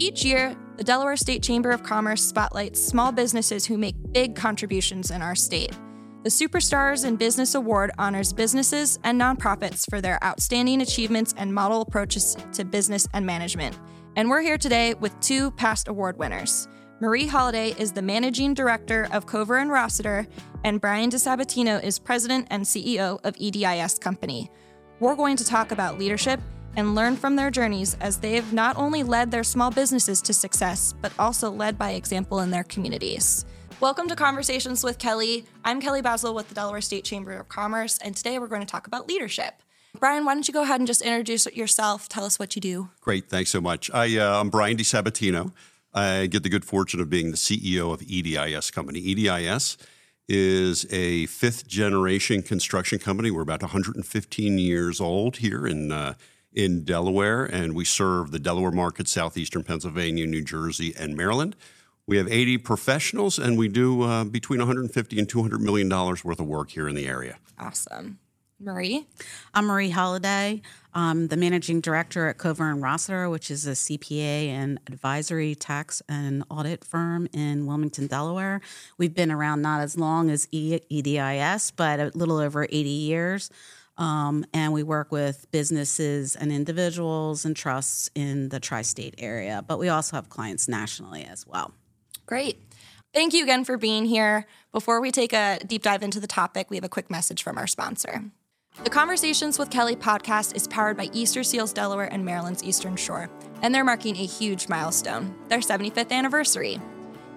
Each year, the Delaware State Chamber of Commerce spotlights small businesses who make big contributions in our state. The Superstars in Business Award honors businesses and nonprofits for their outstanding achievements and model approaches to business and management. And we're here today with two past award winners. Marie Holliday is the managing director of Cover and Rossiter, and Brian DiSabatino is president and CEO of EDIS Company. We're going to talk about leadership and learn from their journeys as they've not only led their small businesses to success, but also led by example in their communities. Welcome to Conversations with Kelly. I'm Kelly Basil with the Delaware State Chamber of Commerce, and today we're going to talk about leadership. Brian, why don't you go ahead and just introduce yourself? Tell us what you do. Great, thanks so much. I, uh, I'm Brian DiSabatino. I get the good fortune of being the CEO of EDIS Company. EDIS is a fifth generation construction company. We're about 115 years old here in uh, in Delaware, and we serve the Delaware market, southeastern Pennsylvania, New Jersey, and Maryland. We have 80 professionals, and we do uh, between 150 and 200 million dollars worth of work here in the area. Awesome. Marie? I'm Marie Holliday. I'm the managing director at Cover and Rossiter, which is a CPA and advisory tax and audit firm in Wilmington, Delaware. We've been around not as long as EDIS, but a little over 80 years. Um, and we work with businesses and individuals and trusts in the tri state area, but we also have clients nationally as well. Great. Thank you again for being here. Before we take a deep dive into the topic, we have a quick message from our sponsor. The Conversations with Kelly podcast is powered by Easter Seals Delaware and Maryland's Eastern Shore, and they're marking a huge milestone their 75th anniversary.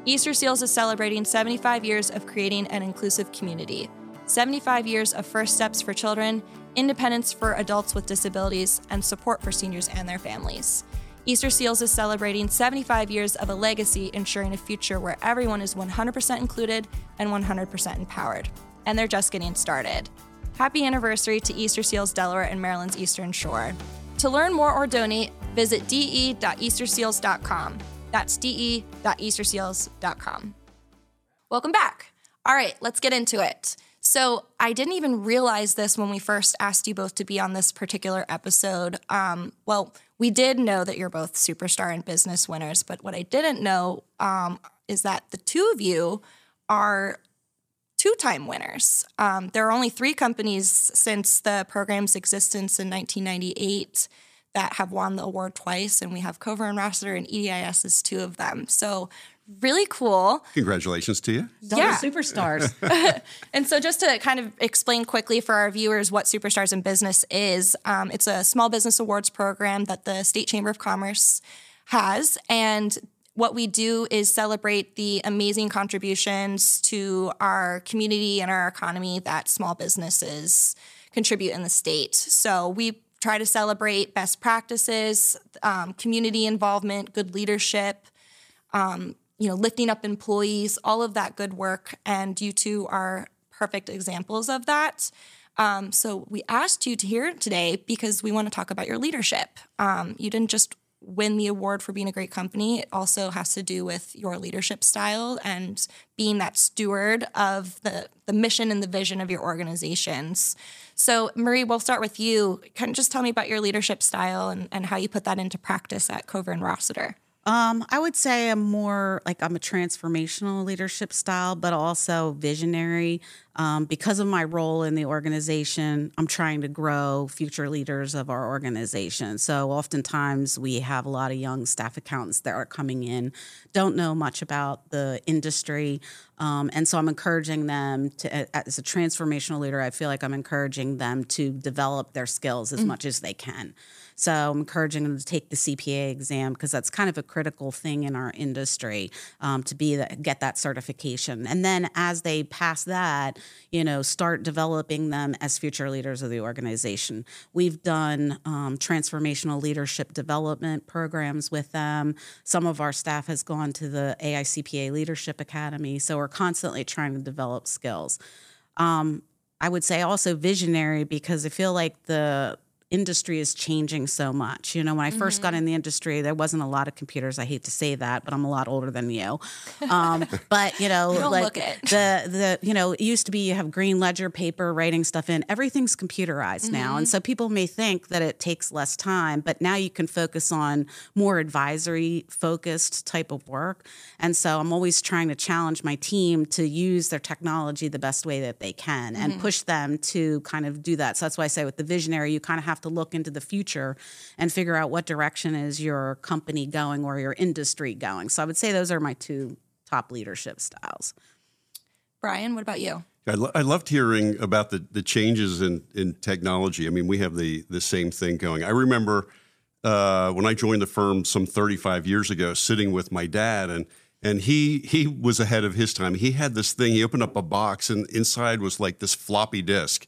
Easter Seals is celebrating 75 years of creating an inclusive community. 75 years of first steps for children, independence for adults with disabilities, and support for seniors and their families. Easter Seals is celebrating 75 years of a legacy ensuring a future where everyone is 100% included and 100% empowered. And they're just getting started. Happy anniversary to Easter Seals Delaware and Maryland's Eastern Shore. To learn more or donate, visit de.easterseals.com. That's de.easterseals.com. Welcome back. All right, let's get into it. So I didn't even realize this when we first asked you both to be on this particular episode. Um, well, we did know that you're both superstar and business winners, but what I didn't know um, is that the two of you are two time winners. Um, there are only three companies since the program's existence in 1998 that have won the award twice, and we have Cover and Rossiter and EDIS is two of them. So really cool. Congratulations to you. yeah. superstars. and so, just to kind of explain quickly for our viewers what Superstars in Business is, um, it's a small business awards program that the State Chamber of Commerce has. And what we do is celebrate the amazing contributions to our community and our economy that small businesses contribute in the state. So, we try to celebrate best practices, um, community involvement, good leadership, um, you know, lifting up employees, all of that good work. And you two are perfect examples of that. Um, so we asked you to here today because we want to talk about your leadership. Um, you didn't just win the award for being a great company. It also has to do with your leadership style and being that steward of the, the mission and the vision of your organizations. So, Marie, we'll start with you. Can you just tell me about your leadership style and, and how you put that into practice at Cover and Rossiter? Um, I would say I'm more like I'm a transformational leadership style, but also visionary. Um, because of my role in the organization, I'm trying to grow future leaders of our organization. So oftentimes we have a lot of young staff accountants that are coming in, don't know much about the industry. Um, and so I'm encouraging them to, as a transformational leader, I feel like I'm encouraging them to develop their skills as mm. much as they can. So I'm encouraging them to take the CPA exam because that's kind of a critical thing in our industry um, to be that, get that certification. And then as they pass that, you know, start developing them as future leaders of the organization. We've done um, transformational leadership development programs with them. Some of our staff has gone to the AICPA Leadership Academy. So we're constantly trying to develop skills. Um, I would say also visionary because I feel like the industry is changing so much. You know, when I 1st Mm-hmm. got in the industry, there wasn't a lot of computers. I hate to say that, but I'm a lot older than you. Um, but you know, don't like the the you know, it used to be you have green ledger paper writing stuff in. Everything's computerized now, Mm-hmm. and so people may think that it takes less time, but now you can focus on more advisory focused type of work. And so I'm always trying to challenge my team to use their technology the best way that they can and Mm-hmm. push them to kind of do that. So that's why I say with the visionary, you kind of have to look into the future and figure out what direction is your company going or your industry going. So I would say those are my two top leadership styles. Brian, what about you? I, lo- I loved hearing about the, the changes in, in technology. I mean, we have the, the same thing going. I remember uh, when I joined the firm some 35 years ago, sitting with my dad, and and he he was ahead of his time. He had this thing. He opened up a box, and inside was like this floppy disk.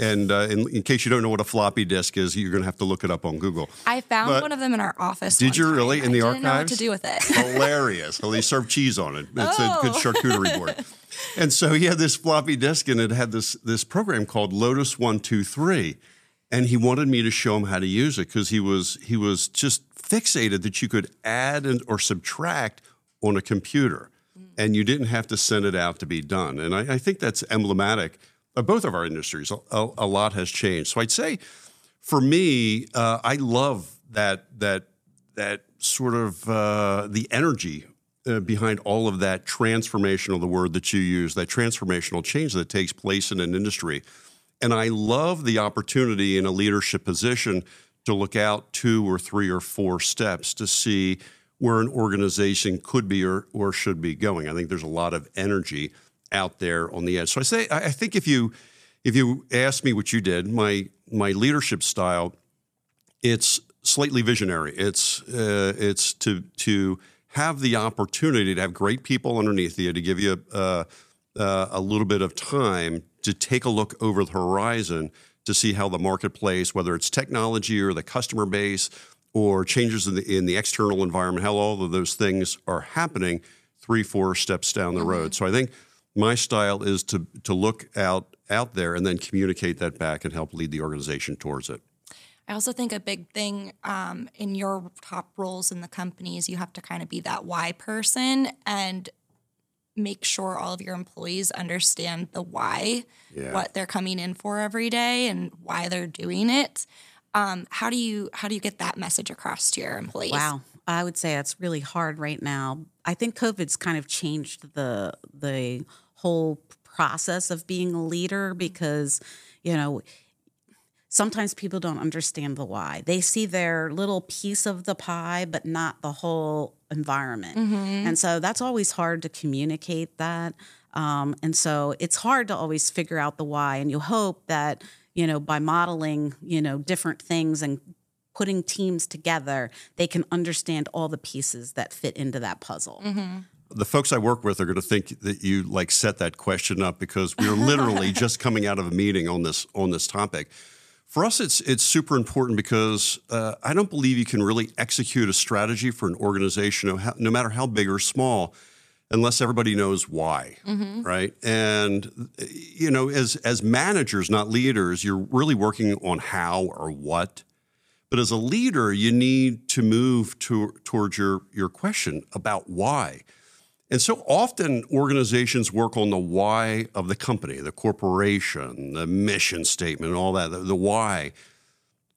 And uh, in, in case you don't know what a floppy disk is, you're going to have to look it up on Google. I found But- one of them in our office. Did you time. really? In I the didn't know what to do with it. hilarious. Well, they serve cheese on it. It's a good Oh. charcuterie board. And so he had this floppy disk, and it had this this program called Lotus One Two Three, and he wanted me to show him how to use it because he was he was just fixated that you could add and or subtract on a computer, and you didn't have to send it out to be done. And I, I think that's emblematic of both of our industries. A, a, a lot has changed. So I'd say for me, uh, I love that that that sort of uh, the energy uh, behind all of that transformational, the word that you use, that transformational change that takes place in an industry. And I love the opportunity in a leadership position to look out two or three or four steps to see where an organization could be or, or should be going. I think there's a lot of energy out there on the edge. So I say, I think if you if you ask me what you did, my my leadership style, it's slightly visionary. It's uh, it's to to have the opportunity to have great people underneath you to give you uh, uh, a little bit of time to take a look over the horizon to see how the marketplace, whether it's technology or the customer base or changes in the in the external environment, how all of those things are happening three four steps down the road. So I think my style is to to look out out there and then communicate that back and help lead the organization towards it. I also think a big thing um, in your top roles in the company is you have to kind of be that why person and make sure all of your employees understand the why, Yeah. what they're coming in for every day, and why they're doing it. Um, how do you how do you get that message across to your employees? Wow. I would say it's really hard right now. I think COVID's kind of changed the the whole process of being a leader because, you know, sometimes people don't understand the why. They see their little piece of the pie, but not the whole environment. And so that's always hard to communicate that. Um, and so it's hard to always figure out the why. And you hope that, you know, by modeling, you know, different things and putting teams together, they can understand all the pieces that fit into that puzzle. the folks I work with are going to think that you like set that question up because we are literally just coming out of a meeting on this on this topic. For us, it's it's super important because uh, I don't believe you can really execute a strategy for an organization, no, no matter how big or small, unless everybody knows why, right? And you know, as as managers, not leaders, you're really working on how or what. But as a leader, you need to move to, towards your, your question about why. And so often organizations work on the why of the company, the corporation, the mission statement, and all that, the, the why.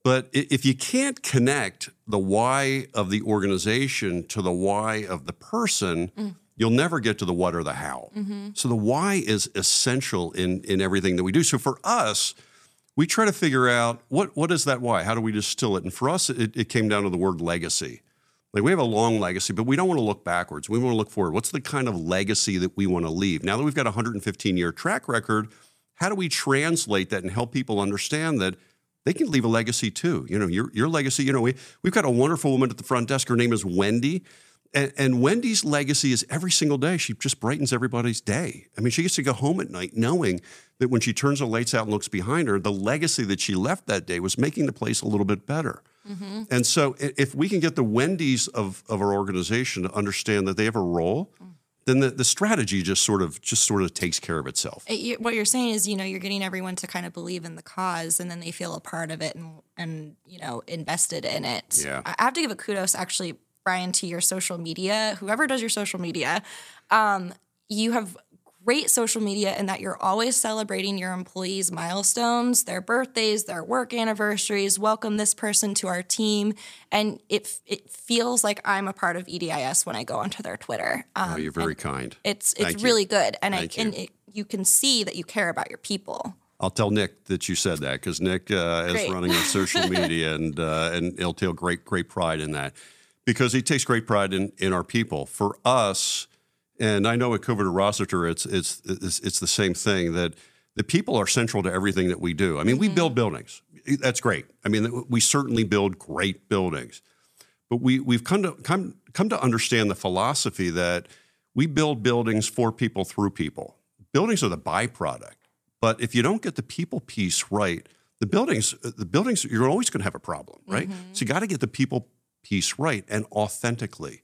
But if you can't connect the why of the organization to the why of the person, mm. you'll never get to the what or the how. Mm-hmm. So the why is essential in, in everything that we do. So for us, we try to figure out what what is that why? How do we distill it? And for us, it, it came down to the word legacy. Like we have a long legacy, but we don't want to look backwards. We want to look forward. What's the kind of legacy that we want to leave? Now that we've got a 115 year track record, how do we translate that and help people understand that they can leave a legacy too? You know, your your legacy. You know, we we've got a wonderful woman at the front desk. Her name is Wendy. And, and Wendy's legacy is every single day. She just brightens everybody's day. I mean, she gets to go home at night knowing that when she turns the lights out and looks behind her, the legacy that she left that day was making the place a little bit better. Mm-hmm. And so, if we can get the Wendy's of, of our organization to understand that they have a role mm. then the, the strategy just sort of just sort of takes care of itself. It- what you're saying is, you know, you're getting everyone to kind of believe in the cause, and then they feel a part of it and and you know invested in it. Yeah. I have to give a kudos actually, Brian, to your social media. Whoever does your social media, um, you have great social media in that you're always celebrating your employees' milestones, their birthdays, their work anniversaries. Welcome this person to our team, and it it feels like I'm a part of EDIS when I go onto their Twitter. Um, Oh, you're very kind. it's Thank it's you. really good, and Thank I you. and it, you can see that you care about your people. I'll tell Nick that you said that because Nick uh, is running our social media and uh, and he'll take great great pride in that because he takes great pride in in our people. For us, and I know at Cover to Rossiter, it's it's it's it's the same thing that the people are central to everything that we do. I mean, we mm-hmm. build buildings. That's great. I mean, we certainly build great buildings, but we we've come to come come to understand the philosophy that we build buildings for people through people. Buildings are the byproduct. But if you don't get the people piece right, the buildings, the buildings, you're always going to have a problem, right? Mm-hmm. So you got to get the people piece right and authentically.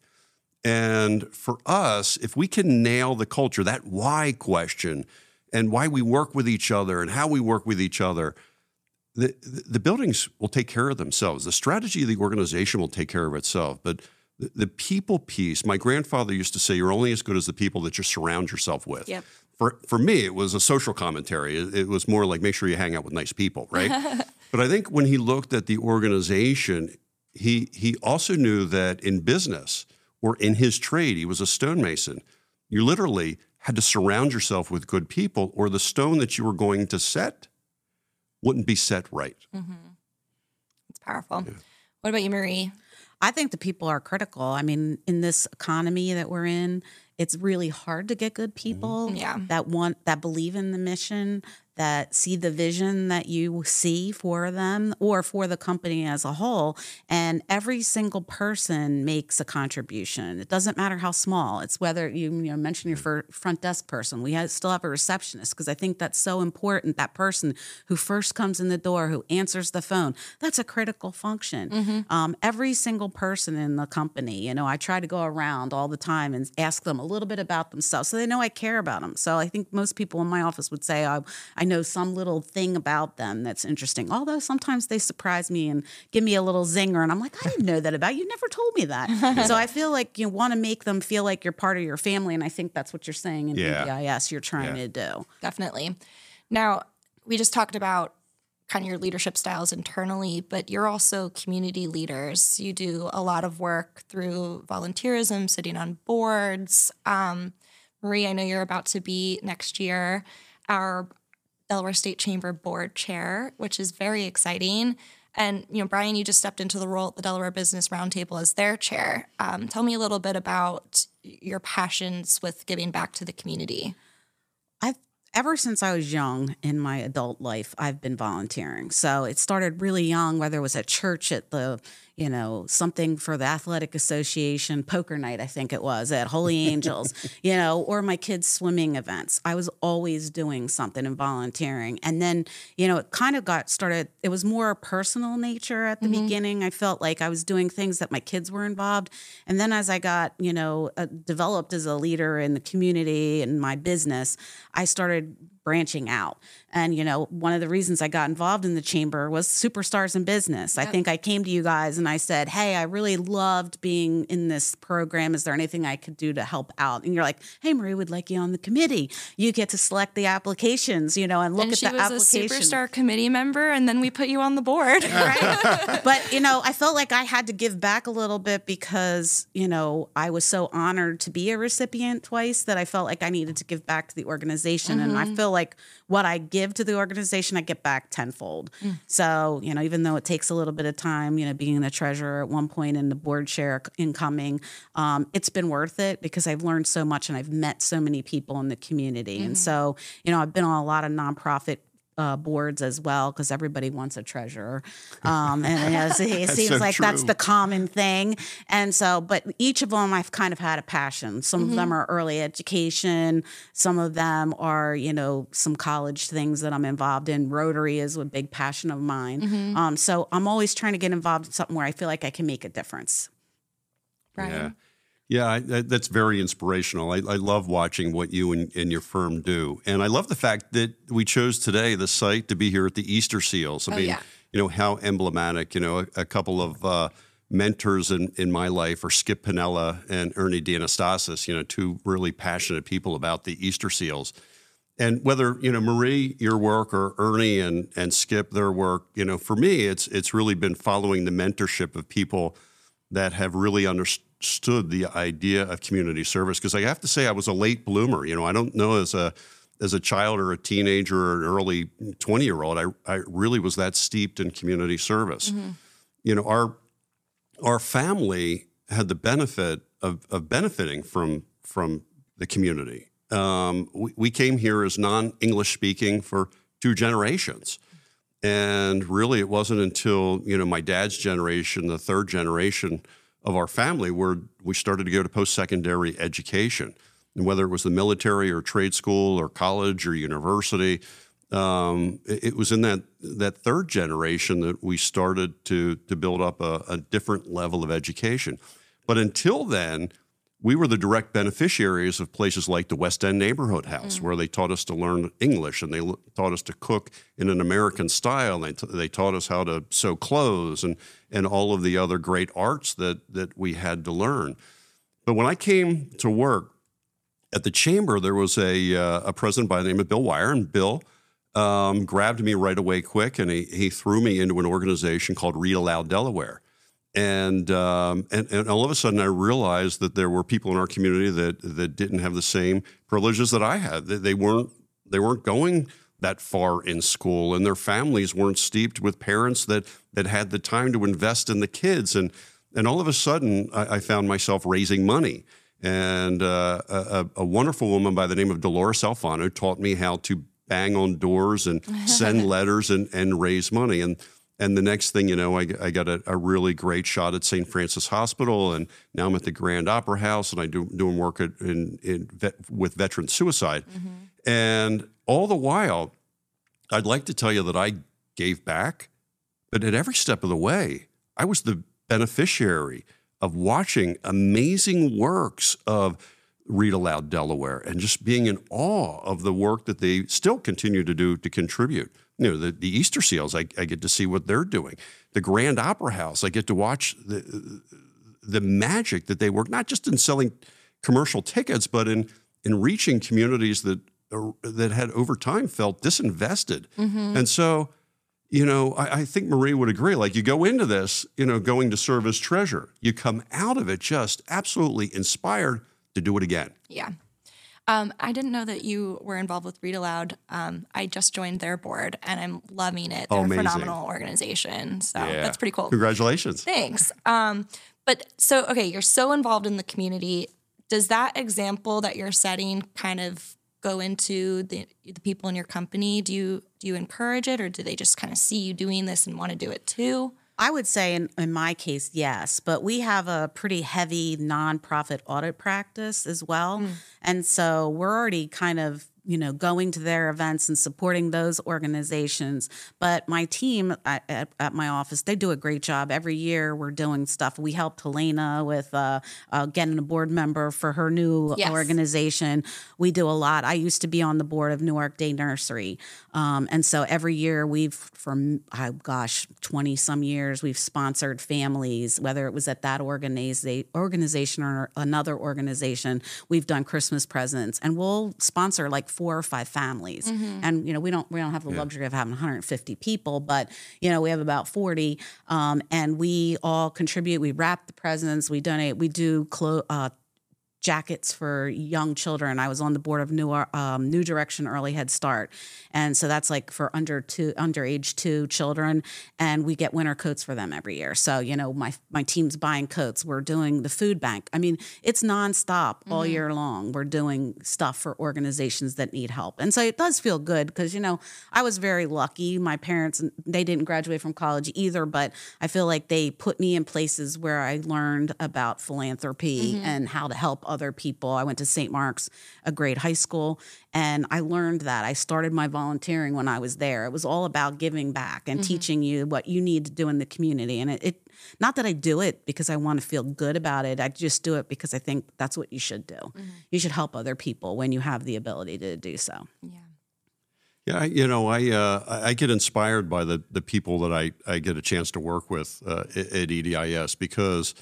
And for us, if we can nail the culture, that why question, and why we work with each other and how we work with each other, the, the buildings will take care of themselves. The strategy of the organization will take care of itself. But the, the people piece, my grandfather used to say, you're only as good as the people that you surround yourself with. Yep. For, for me, it was a social commentary. It, it was more like make sure you hang out with nice people, right? but I think when he looked at the organization, he he also knew that in business or in his trade, he was a stonemason. You literally had to surround yourself with good people, or the stone that you were going to set wouldn't be set right. Mm-hmm. It's powerful. What about you, Marie? I think the people are critical. I mean, in this economy that we're in, it's really hard to get good mm-hmm. people Yeah. that want that believe in the mission, that see the vision that you see for them or for the company as a whole. And every single person makes a contribution. It doesn't matter how small. It's whether you, you know mention your front desk person. We have, still have a receptionist because I think that's so important. That person who first comes in the door, who answers the phone, that's a critical function. Um, every single person in the company, you know, I try to go around all the time and ask them a little bit about themselves so they know I care about them. So I think most people in my office would say I, I know some little thing about them that's interesting. Although sometimes they surprise me and give me a little zinger, and I'm like, I didn't know that about you. You Never told me that. so I feel like you want to make them feel like you're part of your family, and I think that's what you're saying in Yeah. EDIS. You're trying Yeah. to do. Definitely. Now, we just talked about kind of your leadership styles internally, but you're also community leaders. You do a lot of work through volunteerism, sitting on boards. Um, Marie, I know you're about to be next year our Delaware State Chamber board chair, which is very exciting. And you know, Brian, you just stepped into the role at the Delaware Business Roundtable as their chair. Um, tell me a little bit about your passions with giving back to the community. I've ever since I was young in my adult life, I've been volunteering. So it started really young, whether it was at church at the, you know, something for the athletic association, poker night, I think it was at Holy Angels, you know, or my kids' swimming events. I was always doing something and volunteering. And then, you know, it kind of got started, it was more personal nature at the beginning. I felt like I was doing things that my kids were involved. And then as I got, you know, uh, developed as a leader in the community and my business, I started branching out. And, you know, one of the reasons I got involved in the chamber was Superstars in Business. I think I came to you guys and I said, Hey, I really loved being in this program. Is there anything I could do to help out? And you're like, Hey, Marie would like you on the committee. You get to select the applications, you know, and look and at she the was application. a superstar committee member, and then we put you on the board. right? but you know, I felt like I had to give back a little bit because you know I was so honored to be a recipient twice that I felt like I needed to give back to the organization, and I mm-hmm. feel like what I give to the organization, I get back tenfold. So you know, even though it takes a little bit of time, you know, being the treasurer at one point and the board chair incoming, um, it's been worth it because I've learned so much and I've met so many people in the community, and so you know, I've been on a lot of nonprofit uh, boards as well because everybody wants a treasurer, um, and it, it seems so like that's the common thing. And so, but each of them I've kind of had a passion. Some of them are early education. Some of them are you know some college things that I'm involved in. Rotary is a big passion of mine. Um, so I'm always trying to get involved in something where I feel like I can make a difference. Brian. Yeah. Yeah, I, that's very inspirational. I, I, love watching what you and, and, your firm do, and I love the fact that we chose today the site to be here at the Easter Seals. I oh, mean, yeah. you know how emblematic. You know, a, a couple of uh, mentors in, in my life are Skip Pennella and Ernie Dianastasis. You know, two really passionate people about the Easter Seals. And whether you know Marie, your work, or Ernie and and Skip, their work, you know, for me, it's it's really been following the mentorship of people that have really understood the idea of community service. Because I have to say, I was a late bloomer. You know, I don't know as a as a child or a teenager or an early 20 year old, I, I really was that steeped in community service. Mm-hmm. You know, our our family had the benefit of, of benefiting from from the community. Um, we, we, came here as non English speaking for two generations. And really, it wasn't until you know my dad's generation, the third generation of our family, where we started to go to post secondary education. And whether it was the military or trade school or college or university, um, it, it, was in that that third generation that we started to to build up a, a different level of education. But until then, we were the direct beneficiaries of places like the West End Neighborhood House, mm. where they taught us to learn English and they l- taught us to cook in an American style. And they, t- they taught us how to sew clothes and, and all of the other great arts that, that we had to learn. But when I came to work at the chamber, there was a, uh, a president by the name of Bill Wire, and Bill um, grabbed me right away quick and he, he threw me into an organization called Read Aloud Delaware and, um, and and all of a sudden I realized that there were people in our community that that didn't have the same privileges that I had. They, they weren't they weren't going that far in school, and their families weren't steeped with parents that that had the time to invest in the kids. And and all of a sudden I, I found myself raising money. And uh, a, a wonderful woman by the name of Dolores Alfano taught me how to bang on doors and send letters and, and raise money. And and the next thing you know, I, I got a, a, really great shot at St. Francis Hospital, and now I'm at the Grand Opera House, and I'm do, doing work at, in, in vet, with veteran suicide. Mm-hmm. And all the while, I'd like to tell you that I gave back, but at every step of the way, I was the beneficiary of watching amazing works of Read Aloud Delaware and just being in awe of the work that they still continue to do to contribute you know the, the Easter Seals. I, I get to see what they're doing. The Grand Opera House. I get to watch the the magic that they work not just in selling commercial tickets, but in in reaching communities that that had over time felt disinvested. Mm-hmm. And so, you know, I, I, think Marie would agree. Like you go into this, you know, going to serve as treasure, you come out of it just absolutely inspired to do it again. Yeah. Um, I didn't know that you were involved with Read Aloud. Um, I just joined their board and I'm loving it. They're a phenomenal organization. So yeah. that's pretty cool. Congratulations. Thanks. Um, but so, okay, you're so involved in the community. Does that example that you're setting kind of go into the, the people in your company? Do you do you encourage it or do they just kind of see you doing this and want to do it too? I would say in, in my case, yes, but we have a pretty heavy nonprofit audit practice as well. Mm. And so we're already kind of you know, going to their events and supporting those organizations. But my team at, at, at, my office, they do a great job. Every year we're doing stuff. We helped Helena with uh, uh, getting a board member for her new yes. organization. We do a lot. I used to be on the board of Newark Day Nursery. Um, and so every year we've, from, oh gosh, 20 some years, we've sponsored families, whether it was at that organiza- organization or another organization. We've done Christmas presents and we'll sponsor like four or five families. Mm-hmm. And you know, we don't we don't have the yeah. luxury of having 150 people, but you know, we have about 40, um, and we all contribute. We wrap the presents, we donate, we do clo- uh, jackets for young children. I was on the board of New um, New Direction Early Head Start, and so that's like for under two under age two children, and we get winter coats for them every year. So you know my my team's buying coats. We're doing the food bank. I mean it's nonstop mm-hmm. all year long. We're doing stuff for organizations that need help, and so it does feel good because you know I was very lucky. My parents they didn't graduate from college either, but I feel like they put me in places where I learned about philanthropy mm-hmm. and how to help other people. I went to St. Mark's, a great high school, and I learned that. I started my volunteering when I was there. It was all about giving back and teaching you what you need to do in the community. And it, it not that I do it because I want to feel good about it. I just do it because I think that's what you should do. You should help other people when you have the ability to do so. Yeah. Yeah, you know, I uh, I I get inspired by the the people that I, I get a chance to work with uh, at at EDIS because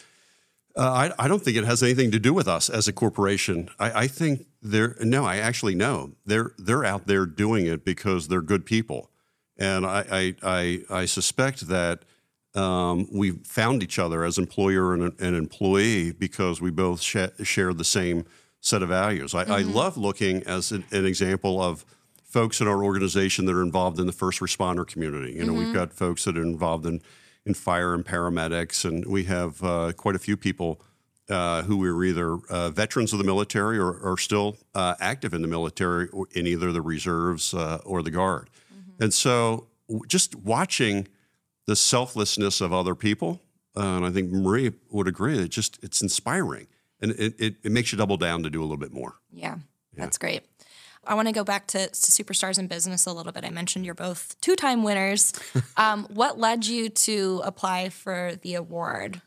uh, I I don't think it has anything to do with us as a corporation. I, I think they're no, I actually know they're they're out there doing it because they're good people, and I I I, I suspect that. Um, we found each other as employer and, and employee because we both sh- share the same set of values. I, I love looking as an, an example of folks in our organization that are involved in the first responder community. You know, we've got folks that are involved in, in fire and paramedics, and we have uh, quite a few people uh, who are either uh, veterans of the military or are still uh, active in the military or in either the reserves uh, or the guard. And so, just watching the selflessness of other people, uh, and I think Marie would agree, it just it's inspiring, and it, it, it makes you double down to do a little bit more. Yeah, that's great. I want to go back to, to superstars in business a little bit. I mentioned you're both two-time winners. um, what led you to apply for the award?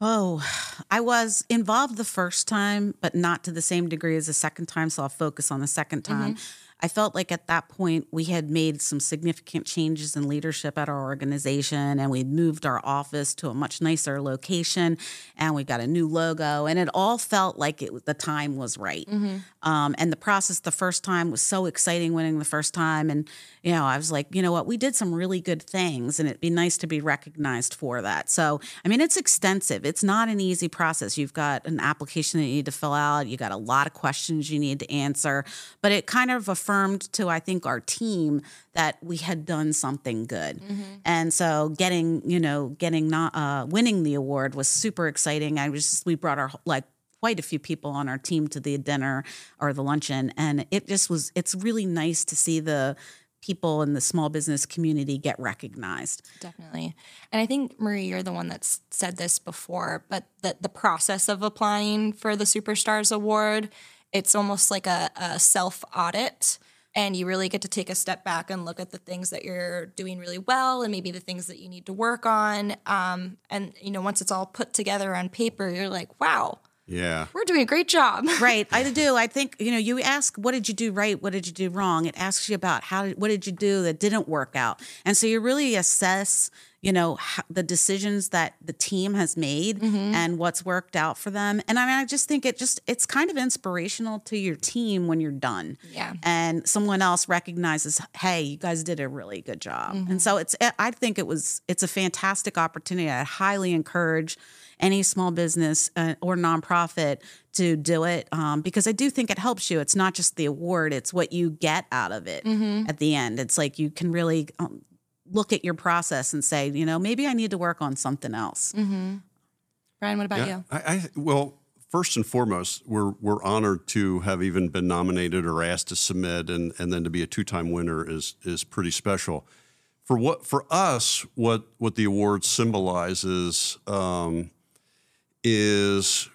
Oh, I was involved the first time, but not to the same degree as the second time. So I'll focus on the second time. I felt like at that point we had made some significant changes in leadership at our organization and we'd moved our office to a much nicer location and we got a new logo and it all felt like it, the time was right. Um, and the process the first time was so exciting winning the first time. And, you know, I was like, you know what, we did some really good things and it'd be nice to be recognized for that. So, I mean, it's extensive. It's not an easy process. You've got an application that you need to fill out, you got a lot of questions you need to answer, but it kind of affirmed to, I think, our team that we had done something good. And so getting, you know, getting not uh, winning the award was super exciting. I was we brought our like quite a few people on our team to the dinner or the luncheon and it just was it's really nice to see the people in the small business community get recognized. Definitely. And I think Marie, you're the one that's said this before, but the the process of applying for the Superstars Award, it's almost like a, a self audit. And you really get to take a step back and look at the things that you're doing really well, and maybe the things that you need to work on. Um, and you know, once it's all put together on paper, you're like, "Wow, Yeah. we're doing a great job." right i do. I think you know you ask what did you do right? What did you do wrong? It asks you about how did, what did you do that didn't work out. And so you really assess you know how, the decisions that the team has made mm-hmm. and what's worked out for them. And I, mean, I just think it just it's kind of inspirational to your team when you're done. Yeah. and someone else recognizes hey you guys did a really good job. And mm-hmm. so it's i think it was it's a fantastic opportunity. I highly encourage any small business uh, or nonprofit to do it um, because I do think it helps you. It's not just the award; it's what you get out of it at the end. It's like you can really um, look at your process and say, you know, maybe I need to work on something else. Brian, what about Yeah, you? I, I well, first and foremost, we're we're honored to have even been nominated or asked to submit, and and then to be a two time winner is is pretty special. For what for us, what what the award symbolizes um, is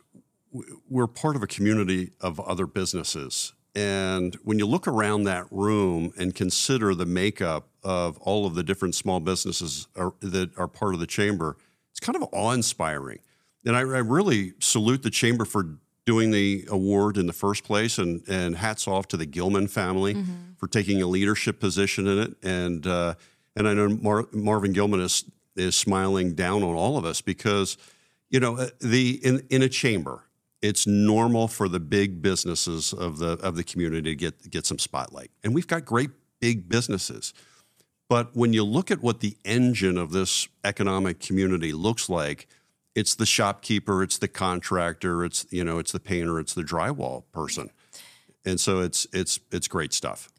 we're part of a community of other businesses. And when you look around that room and consider the makeup of all of the different small businesses are, that are part of the chamber, it's kind of awe inspiring. And I, I really salute the chamber for doing the award in the first place, and, and hats off to the Gilman family for taking a leadership position in it. And uh, and I know Mar- Marvin Gilman is is smiling down on all of us because you know uh, the in in a chamber it's normal for the big businesses of the of the community to get get some spotlight. And we've got great big businesses. But when you look at what the engine of this economic community looks like it's the shopkeeper it's the contractor it's you know it's the painter it's the drywall person. And so it's it's it's great stuff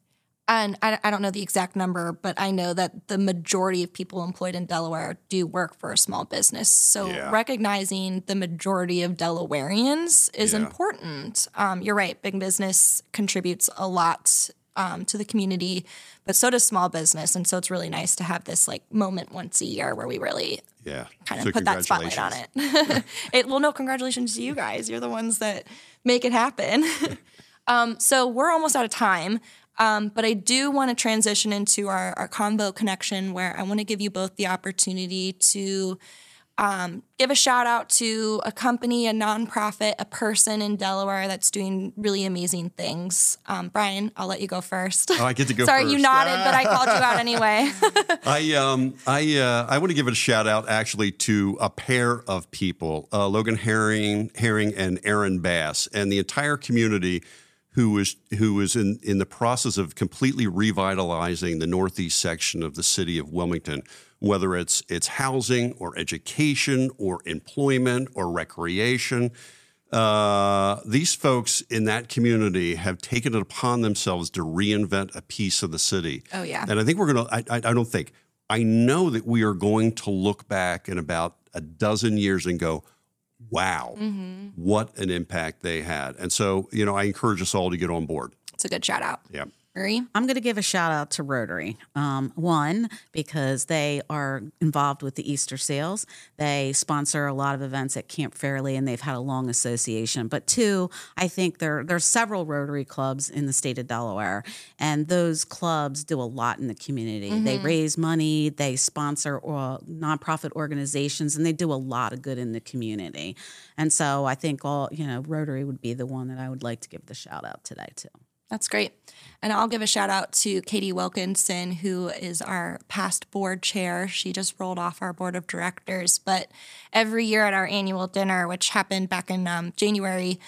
And I, I don't know the exact number, but I know that the majority of people employed in Delaware do work for a small business. So Yeah. recognizing the majority of Delawareans is Yeah. important. Um, you're right, big business contributes a lot um, to the community, but so does small business. And so it's really nice to have this like moment once a year where we really Yeah. kind of So put that spotlight on it. it. Well, no, congratulations to you guys. You're the ones that make it happen. um, so we're almost out of time. Um, but I do want to transition into our, our convo connection where I want to give you both the opportunity to um, give a shout out to a company, a nonprofit, a person in Delaware that's doing really amazing things. Um, Brian, I'll let you go first. Oh, I get to go Sorry, you nodded, but I called you out anyway. I um I uh, I want to give it a shout out actually to a pair of people, uh, Logan Herring Herring and Aaron Bass, and the entire community who was who was in in the process of completely revitalizing the northeast section of the city of Wilmington, whether it's it's housing or education or employment or recreation. Uh, these folks in that community have taken it upon themselves to reinvent a piece of the city. Oh, yeah. And I think we're going to, I, I don't think, I know that we are going to look back in about a dozen years and go, wow, mm-hmm. what an impact they had. And so, you know, I encourage us all to get on board. it's a good shout out. Yeah. Marie? I'm going to give a shout out to Rotary. Um, one, because they are involved with the Easter Seals. They sponsor a lot of events at Camp Fairlee and they've had a long association. But two, I think there are several Rotary clubs in the state of Delaware, and those clubs do a lot in the community. They raise money, they sponsor uh, nonprofit organizations, and they do a lot of good in the community. And so I think all, you know, Rotary would be the one that I would like to give the shout out today to. That's great. And I'll give a shout out to Katie Wilkinson, who is our past board chair. She just rolled off our board of directors. But every year at our annual dinner, which happened back in um, January,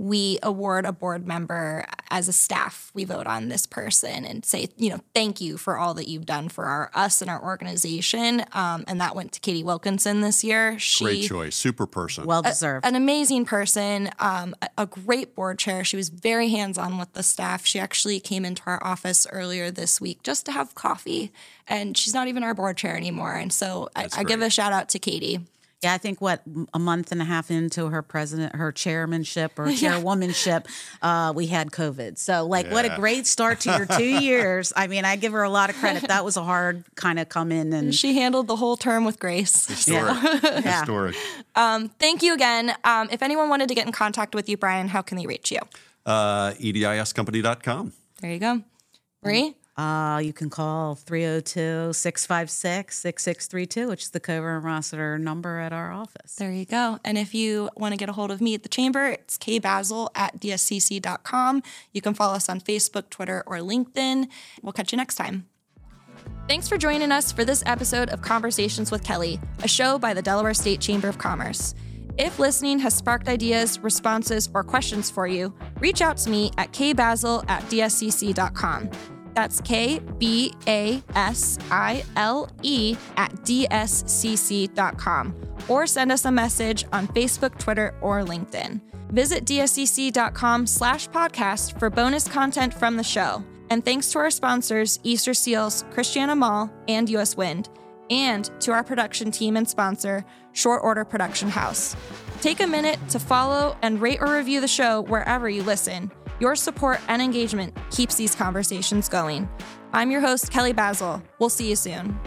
we award a board member as a staff. We vote on this person and say, you know, thank you for all that you've done for our us and our organization. Um, and that went to Katie Wilkinson this year. She Great choice. Super person. Well deserved. an amazing person, um, a, a great board chair. She was very hands on with the staff. She actually came into our office earlier this week just to have coffee, and she's not even our board chair anymore. And so I, I give a shout out to Katie. Yeah, I think what a month and a half into her president, her chairmanship or chairwomanship, uh, we had COVID. So, like, what a great start to your two years. I mean, I give her a lot of credit. That was a hard kind of come in and She handled the whole term with grace. Historic. Yeah. Historic. Thank you again. Um, if anyone wanted to get in contact with you, Brian, how can they reach you? Uh, EDIScompany.com. There you go. Marie? Uh, you can call 302 656 6632, which is the Cover and Rossiter number at our office. There you go. And if you want to get a hold of me at the chamber, it's kbasil at dscc.com. You can follow us on Facebook, Twitter, or LinkedIn. We'll catch you next time. Thanks for joining us for this episode of Conversations with Kelly, a show by the Delaware State Chamber of Commerce. If listening has sparked ideas, responses, or questions for you, reach out to me at kbasil at dscc.com. That's K B A S I L E at dscc.com. Or send us a message on Facebook, Twitter, or LinkedIn. Visit dscc.com slash podcast for bonus content from the show. And thanks to our sponsors, Easter Seals, Christiana Mall, and US Wind, and to our production team and sponsor, Short Order Production House. Take a minute to follow and rate or review the show wherever you listen. Your support and engagement keeps these conversations going. I'm your host, Kelly Basil. We'll see you soon.